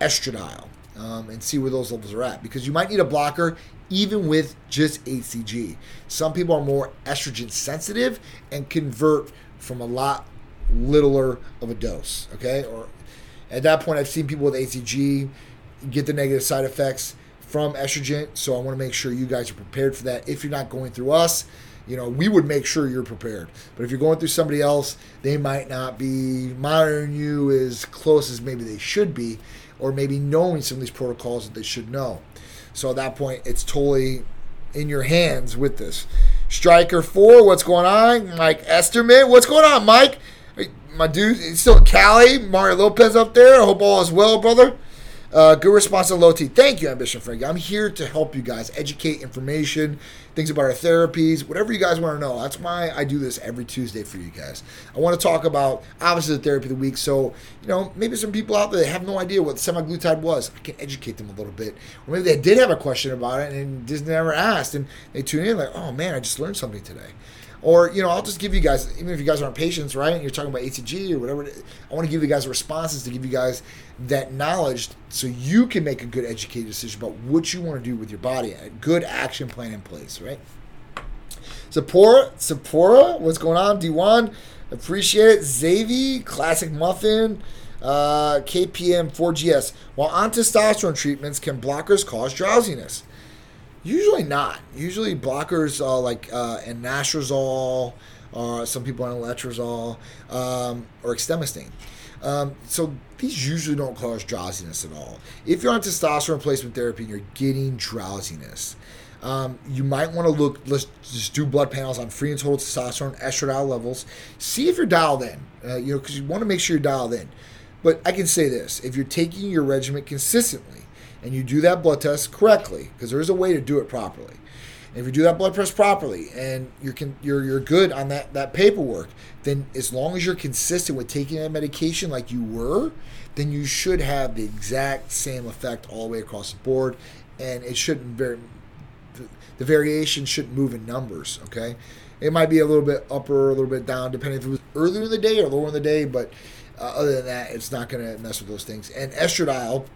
Estradiol, um, and see where those levels are at, because you might need a blocker even with just HCG. Some people are more estrogen sensitive and convert from a lot littler of a dose. Okay, or at that point, I've seen people with HCG get the negative side effects from estrogen. So I want to make sure you guys are prepared for that. If you're not going through us, you know, we would make sure you're prepared. But if you're going through somebody else, they might not be monitoring you as close as maybe they should be, or maybe knowing some of these protocols that they should know. So at that point, it's totally in your hands with this. Striker 4, what's going on? Mike Esterman, what's going on, Mike? My dude, he's still Cali. Mario Lopez up there. I hope all is well, brother. Uh, good response to low T. Thank you, Ambition Frankie. I'm here to help you guys educate information, things about our therapies, whatever you guys want to know. That's why I do this every Tuesday for you guys. I want to talk about obviously the therapy of the week. So you know, maybe some people out there have no idea what semaglutide was. I can educate them a little bit, or maybe they did have a question about it and just never asked, and they tune in like, oh man, I just learned something today. Or, you know, I'll just give you guys, even if you guys aren't patients, right? You're talking about ATG or whatever, I want to give you guys responses to give you guys that knowledge so you can make a good educated decision about what you want to do with your body. A good action plan in place, right? Sephora, Sephora, what's going on? D1, appreciate it. Xavi, Classic Muffin, uh, KPM 4GS. While on testosterone treatments, can blockers cause drowsiness? Usually not. Usually blockers uh, like uh, anastrozole, uh, some people on letrozole, um, or exemestane. Um, so these usually don't cause drowsiness at all. If you're on testosterone replacement therapy and you're getting drowsiness, um, you might want to look. Let's just do blood panels on free and total testosterone, estradiol levels. See if you're dialed in. Uh, you know, because you want to make sure you're dialed in. But I can say this: if you're taking your regimen consistently, and you do that blood test correctly, because there is a way to do it properly. And if you do that blood test properly and you're con- you're you're good on that that paperwork, then as long as you're consistent with taking that medication like you were, then you should have the exact same effect all the way across the board, and it shouldn't vary. The variation shouldn't move in numbers. Okay, it might be a little bit up or a little bit down depending if it was earlier in the day or lower in the day, but uh, other than that, it's not going to mess with those things. And estradiol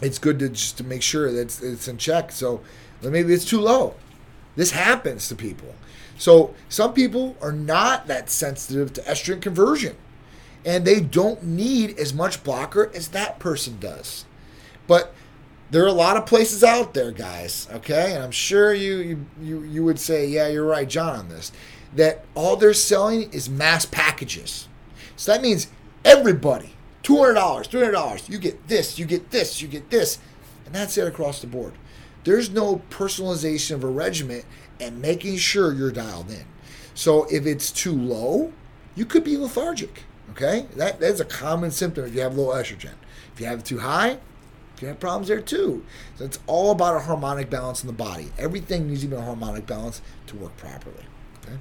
it's good to just to make sure that it's, it's in check. So maybe it's too low. This happens to people. So some people are not that sensitive to estrogen conversion, and they don't need as much blocker as that person does. But there are a lot of places out there, guys. Okay, and I'm sure you you you, you would say, yeah, you're right, John, on this. That all they're selling is mass packages. So that means everybody $200, $300. You get this, you get this, you get this. And that's it across the board. There's no personalization of a regiment and making sure you're dialed in. So if it's too low, you could be lethargic. Okay? That, that's a common symptom if you have low estrogen. If you have it too high, you have problems there too. So it's all about a harmonic balance in the body. Everything needs to be a harmonic balance to work properly. Okay?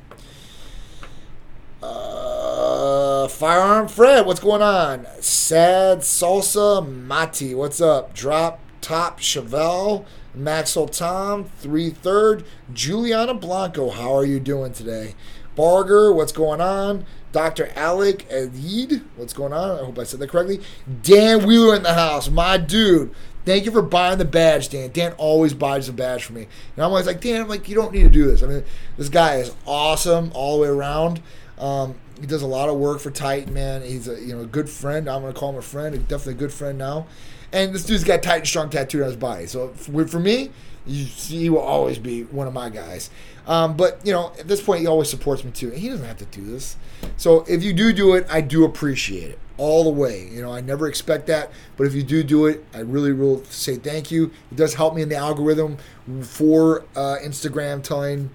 Uh, Firearm Fred, what's going on? Sad Salsa Mati, what's up? Drop Top Chevelle, Maxwell Tom, three third, Juliana Blanco, how are you doing today? Barger, what's going on? Dr. Alec Adid, what's going on? I hope I said that correctly. Dan Wheeler in the house, my dude. Thank you for buying the badge, Dan. Dan always buys a badge for me. And I'm always like, Dan, I'm like, you don't need to do this. I mean, this guy is awesome all the way around. Um, he does a lot of work for Titan, man. He's a you know a good friend. I'm gonna call him a friend. He's definitely a good friend now. And this dude's got Titan Strong tattooed on his body. So for, me, you, he will always be one of my guys. Um, but you know, at this point, he always supports me too. And he doesn't have to do this. So if you do do it, I do appreciate it all the way. You know, I never expect that, but if you do do it, I really will say thank you. It does help me in the algorithm for uh, Instagram, telling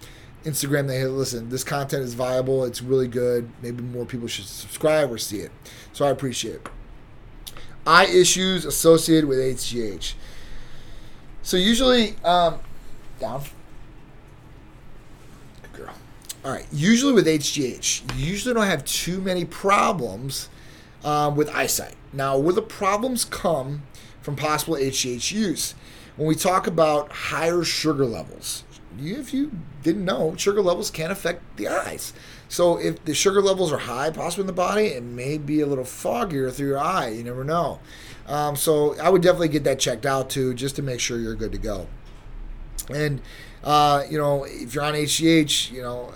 Instagram they hey, listen, this content is viable, it's really good. Maybe more people should subscribe or see it. So I appreciate it. Eye issues associated with HGH. So usually, um, down. Good girl. All right. Usually with HGH, you usually don't have too many problems um, with eyesight. Now, where the problems come from possible HGH use, when we talk about higher sugar levels, if you didn't know, sugar levels can affect the eyes. So if the sugar levels are high, possibly in the body, it may be a little foggier through your eye. You never know. Um, so I would definitely get that checked out too, just to make sure you're good to go. And uh, you know, if you're on HGH, you know,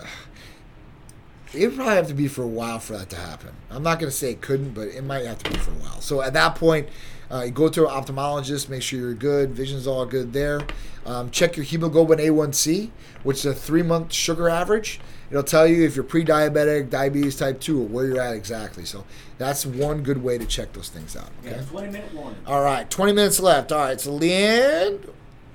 it probably have to be for a while for that to happen. I'm not going to say it couldn't, but it might have to be for a while. So at that point, uh, you go to an ophthalmologist, make sure you're good, vision's all good there. Um, check your hemoglobin A1C, which is a three month sugar average. It'll tell you if you're pre diabetic, diabetes type 2, or where you're at exactly. So that's one good way to check those things out. Okay? Yeah, 20 minute warning. All right, 20 minutes left. All right, so Leanne,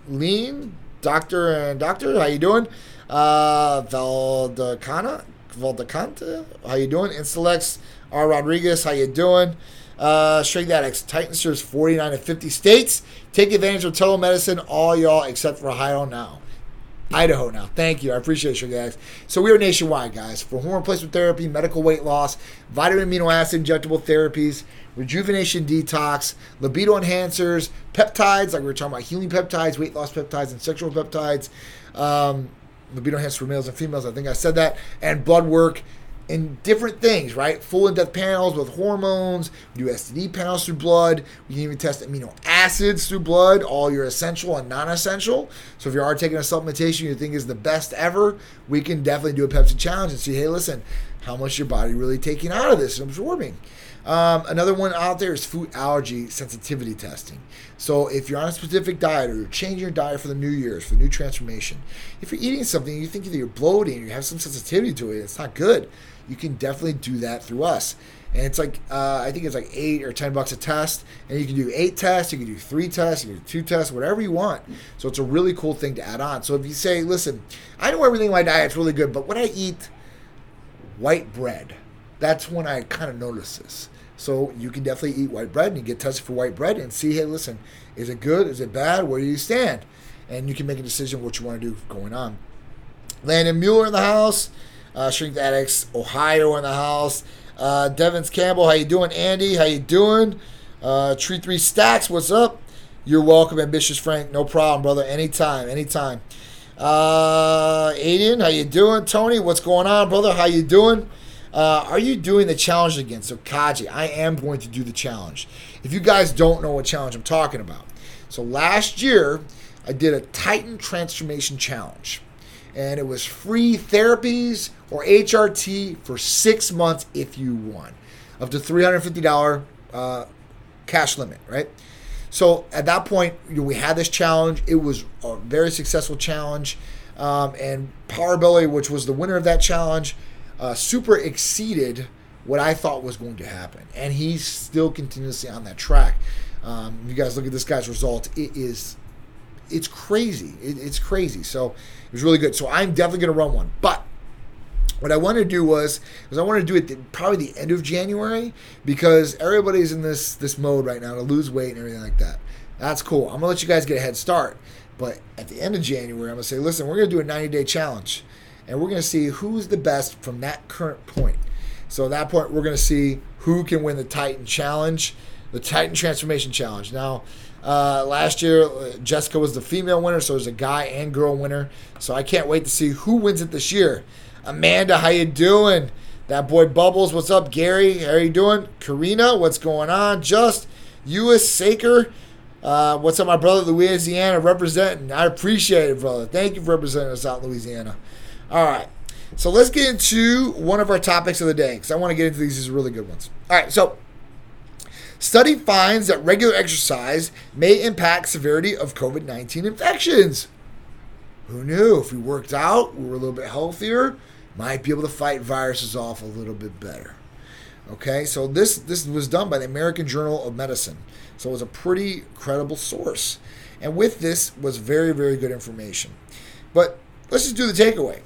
Lean, Doctor and Doctor, how you doing? Uh, Valdecana, Valdecanta, how you doing? Instalex, R. Rodriguez, how you doing? Uh, Straight Addicts, Titan serves 49 to 50 states. Take advantage of telemedicine, all y'all except for Ohio now. Idaho now. Thank you. I appreciate you guys. So we are nationwide, guys, for hormone replacement therapy, medical weight loss, vitamin amino acid injectable therapies, rejuvenation detox, libido enhancers, peptides, like we were talking about healing peptides, weight loss peptides, and sexual peptides. Um, libido enhancers for males and females. I think I said that. And blood work and different things, right? Full in depth panels with hormones, we do STD panels through blood. We can even test amino acids through blood, all your essential and non essential. So if you are taking a supplementation you think is the best ever, we can definitely do a Pepsi challenge and see, hey, listen, how much your body really taking out of this and absorbing. Um, another one out there is food allergy sensitivity testing. So if you're on a specific diet or you're changing your diet for the New Year's, for the new transformation, if you're eating something you think that you're bloating you have some sensitivity to it, it's not good you can definitely do that through us. And it's like uh, I think it's like eight or ten bucks a test, and you can do eight tests, you can do three tests, you can do two tests, whatever you want. So it's a really cool thing to add on. So if you say, listen, I know everything in my diet's really good, but when I eat white bread, that's when I kind of notice this. So you can definitely eat white bread and you get tested for white bread and see, hey, listen, is it good? Is it bad? Where do you stand? And you can make a decision what you want to do going on. Landon Mueller in the house uh, Shrink Addicts, Ohio in the house. Uh, Devins Campbell, how you doing? Andy, how you doing? Uh, Tree Three Stacks, what's up? You're welcome, ambitious Frank. No problem, brother. Anytime, anytime. Uh, Aiden, how you doing? Tony, what's going on, brother? How you doing? Uh, are you doing the challenge again? So Kaji, I am going to do the challenge. If you guys don't know what challenge I'm talking about, so last year I did a Titan Transformation Challenge and it was free therapies or HRT for six months if you won, up to $350 uh, cash limit, right? So at that point, you know, we had this challenge. It was a very successful challenge. Um, and Power Belly, which was the winner of that challenge, uh, super exceeded what I thought was going to happen. And he's still continuously on that track. Um, you guys look at this guy's results. It is it's crazy. It, it's crazy. So it was really good. So I'm definitely going to run one. But what I wanted to do was, was I wanted to do it the, probably the end of January because everybody's in this this mode right now to lose weight and everything like that. That's cool. I'm gonna let you guys get a head start. But at the end of January, I'm gonna say, listen, we're gonna do a 90 day challenge, and we're gonna see who's the best from that current point. So at that point, we're gonna see who can win the Titan Challenge, the Titan Transformation Challenge. Now, uh, last year, uh, Jessica was the female winner, so there's a guy and girl winner. So I can't wait to see who wins it this year. Amanda, how you doing? That boy Bubbles, what's up? Gary, how are you doing? Karina, what's going on? Just U.S. Saker, uh, what's up, my brother? Louisiana representing. I appreciate it, brother. Thank you for representing us out in Louisiana. All right, so let's get into one of our topics of the day because I want to get into these. These are really good ones. All right, so Study finds that regular exercise may impact severity of COVID 19 infections. Who knew? If we worked out, we were a little bit healthier, might be able to fight viruses off a little bit better. Okay, so this this was done by the American Journal of Medicine, so it was a pretty credible source, and with this was very very good information. But let's just do the takeaway: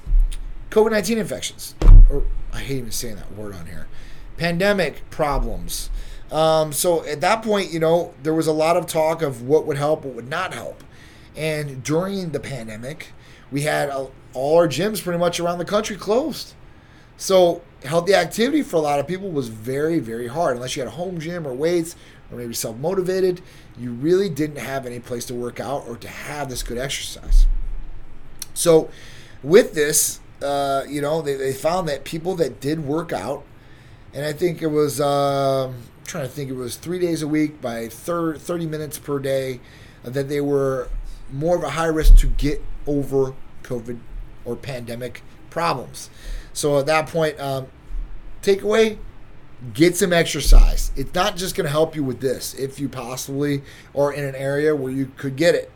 COVID nineteen infections, or I hate even saying that word on here, pandemic problems, um, so at that point, you know, there was a lot of talk of what would help, what would not help. And during the pandemic, we had a, all our gyms pretty much around the country closed. So healthy activity for a lot of people was very, very hard. Unless you had a home gym or weights or maybe self motivated, you really didn't have any place to work out or to have this good exercise. So, with this, uh, you know, they, they found that people that did work out, and I think it was, um, trying to think, it was three days a week by thir- 30 minutes per day, that they were more of a high risk to get over COVID or pandemic problems. So at that point, um, takeaway get some exercise. It's not just going to help you with this if you possibly are in an area where you could get it,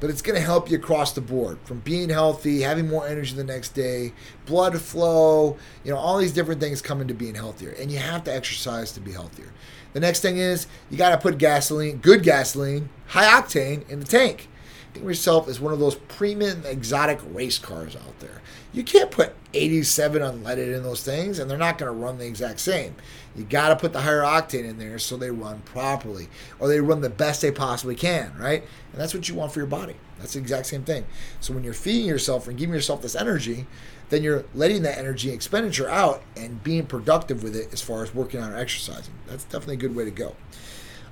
but it's going to help you across the board from being healthy, having more energy the next day, blood flow, you know, all these different things come into being healthier. And you have to exercise to be healthier. The next thing is you got to put gasoline, good gasoline, high octane in the tank. Think of yourself as one of those premium exotic race cars out there. You can't put 87 unleaded in those things, and they're not going to run the exact same. You got to put the higher octane in there so they run properly, or they run the best they possibly can, right? And that's what you want for your body. That's the exact same thing. So when you're feeding yourself and giving yourself this energy, then you're letting that energy expenditure out and being productive with it as far as working out or exercising. That's definitely a good way to go.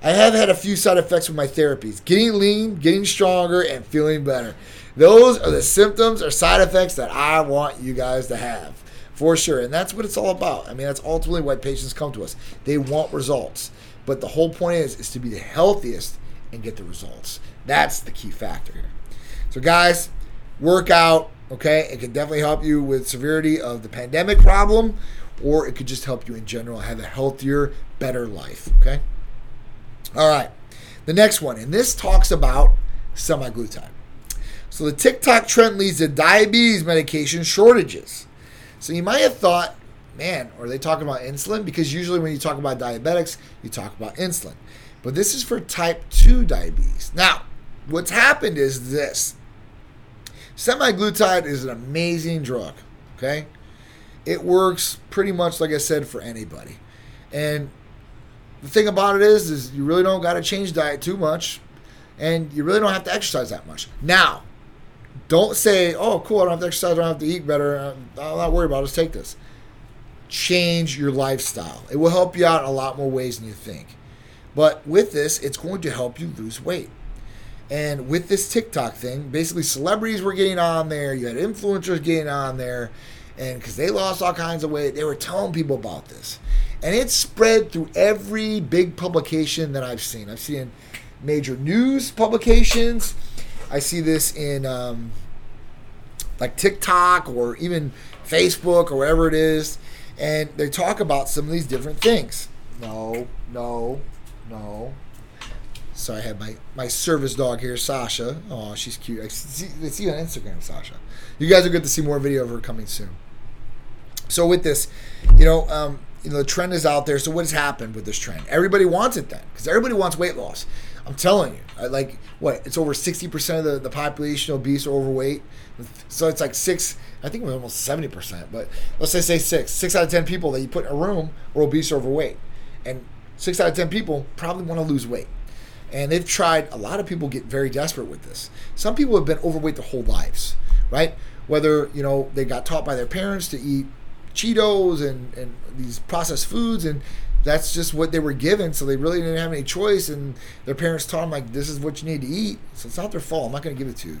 I have had a few side effects with my therapies getting lean, getting stronger, and feeling better. Those are the symptoms or side effects that I want you guys to have for sure. And that's what it's all about. I mean, that's ultimately why patients come to us. They want results. But the whole point is is to be the healthiest and get the results. That's the key factor here. So guys, work out, okay? It can definitely help you with severity of the pandemic problem or it could just help you in general have a healthier, better life, okay? All right. The next one, and this talks about semaglutide. So the TikTok trend leads to diabetes medication shortages. So you might have thought, man, are they talking about insulin? Because usually when you talk about diabetics, you talk about insulin. But this is for type 2 diabetes. Now, what's happened is this semaglutide is an amazing drug, okay? It works pretty much like I said for anybody. And the thing about it is, is you really don't got to change diet too much, and you really don't have to exercise that much. Now, don't say, "Oh, cool, I don't have to exercise, I don't have to eat better. I'm not worried about. it. Let's take this." Change your lifestyle. It will help you out in a lot more ways than you think. But with this, it's going to help you lose weight. And with this TikTok thing, basically celebrities were getting on there. You had influencers getting on there, and because they lost all kinds of weight, they were telling people about this and it spread through every big publication that I've seen. I've seen major news publications. I see this in um, like TikTok or even Facebook or wherever it is, and they talk about some of these different things. No, no, no. So I have my, my service dog here, Sasha. Oh, she's cute. I see, I see you on Instagram, Sasha. You guys are good to see more video of her coming soon. So with this, you know, um, you know, the trend is out there. So what has happened with this trend? Everybody wants it then, because everybody wants weight loss. I'm telling you, I, like what? It's over 60% of the, the population obese or overweight. So it's like six. I think it was almost 70%. But let's say say six. Six out of ten people that you put in a room are obese or overweight, and six out of ten people probably want to lose weight. And they've tried. A lot of people get very desperate with this. Some people have been overweight their whole lives, right? Whether you know they got taught by their parents to eat Cheetos and, and these processed foods and that's just what they were given so they really didn't have any choice and their parents taught them like this is what you need to eat so it's not their fault i'm not going to give it to you.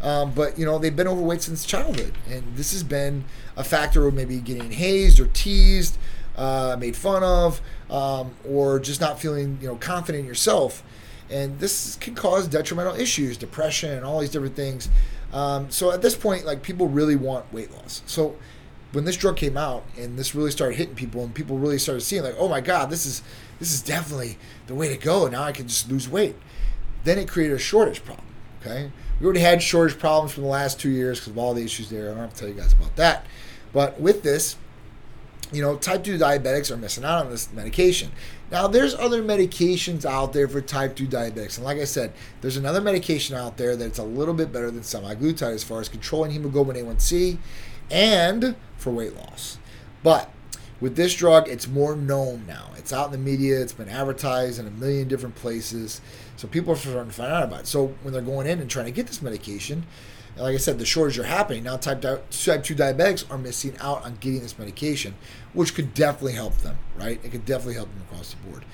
Um, but you know they've been overweight since childhood and this has been a factor of maybe getting hazed or teased uh, made fun of um, or just not feeling you know confident in yourself. And this can cause detrimental issues depression and all these different things. Um, so at this point like people really want weight loss. So when this drug came out and this really started hitting people and people really started seeing like oh my god this is this is definitely the way to go. Now i can just lose weight. Then it created a shortage problem okay? We already had shortage problems for the last two years because of all the issues there. I don't have to tell you guys about that. But with this you know type 2 diabetics are missing out on this medication. Now there's other medications out there for type 2 diabetics. And like i said there's another medication out there that's a little bit better than semaglutide as far as controlling hemoglobin a1c and for weight loss. But with this drug, it's more known now. It's out in the media. It's been advertised in a million different places. So people are starting to find out about it. So when they're going in and trying to get this medication, like I said, the shortage are happening. Now type, type 2 diabetics are missing out on getting this medication, which could definitely help them, right? It could definitely help them across the board.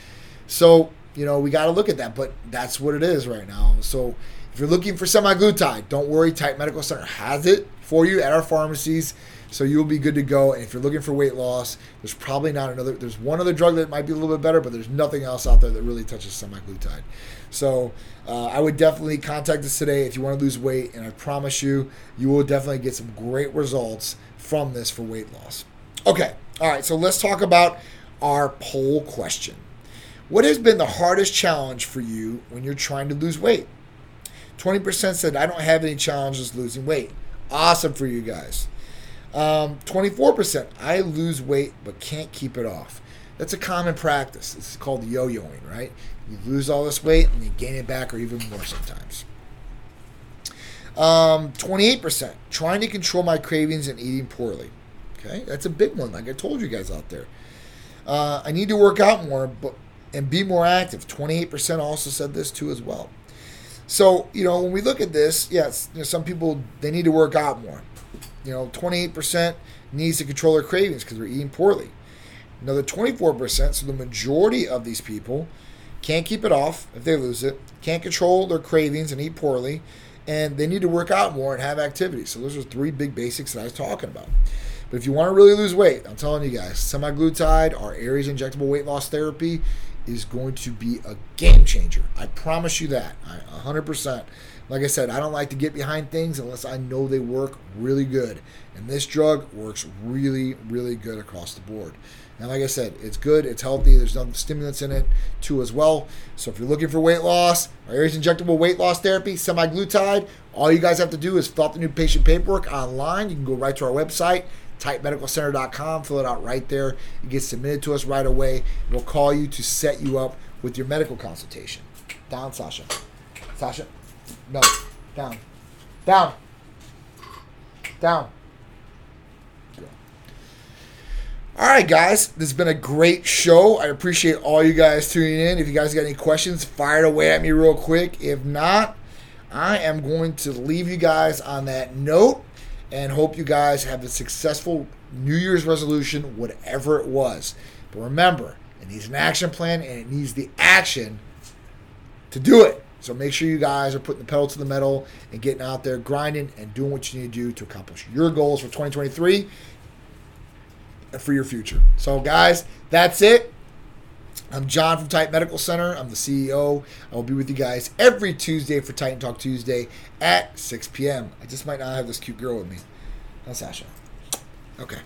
So, you know, we got to look at that, but that's what it is right now. So If you're looking for semaglutide, don't worry. Titan Medical Center has it for you at our pharmacies, so you'll be good to go. And if you're looking for weight loss, there's probably not another. There's one other drug that might be a little bit better, but there's nothing else out there that really touches semaglutide. So uh, I would definitely contact us today if you want to lose weight, and I promise you, you will definitely get some great results from this for weight loss. Okay, all right. So let's talk about our poll question. What has been the hardest challenge for you when you're trying to lose weight? 20% said, I don't have any challenges losing weight. Awesome for you guys. Um, 24%, I lose weight but can't keep it off. That's a common practice. It's called yo yoing, right? You lose all this weight and you gain it back or even more sometimes. Um, 28%, trying to control my cravings and eating poorly. Okay, that's a big one, like I told you guys out there. Uh, I need to work out more but and be more active. 28% also said this too as well. So, you know, when we look at this, yes, you know, some people they need to work out more. You know, 28% needs to control their cravings because they're eating poorly. Another 24%, so the majority of these people can't keep it off if they lose it, can't control their cravings and eat poorly, and they need to work out more and have activity. So those are three big basics that I was talking about. But if you want to really lose weight, I'm telling you guys, semaglutide, our Aries injectable weight loss therapy, is going to be a game changer. I promise you that. I, 100%. Like I said, I don't like to get behind things unless I know they work really good. And this drug works really, really good across the board. And like I said, it's good, it's healthy, there's no stimulants in it too as well. So if you're looking for weight loss, our Aries injectable weight loss therapy, semaglutide, all you guys have to do is fill out the new patient paperwork online. You can go right to our website, titanmedicalcenter.com, fill it out right there. It gets submitted to us right away. We'll call you to set you up with your medical consultation. Down, Sasha. Sasha. No. Down. Down. Down. All right, guys. This has been a great show. I appreciate all you guys tuning in. If you guys got any questions, fire it away at me real quick. If not, I am going to leave you guys on that note and hope you guys have a successful New Year's resolution, whatever it was. But remember, it needs an action plan and it needs the action to do it. So make sure you guys are putting the pedal to the metal and getting out there, grinding, and doing what you need to do to accomplish your goals for 2023 and for your future. So, guys, that's it. I'm John from Titan Medical Center. I'm the CEO. I will be with you guys every Tuesday for Titan Talk Tuesday at 6 p.m. I just might not have this cute girl with me. That's Sasha. Okay.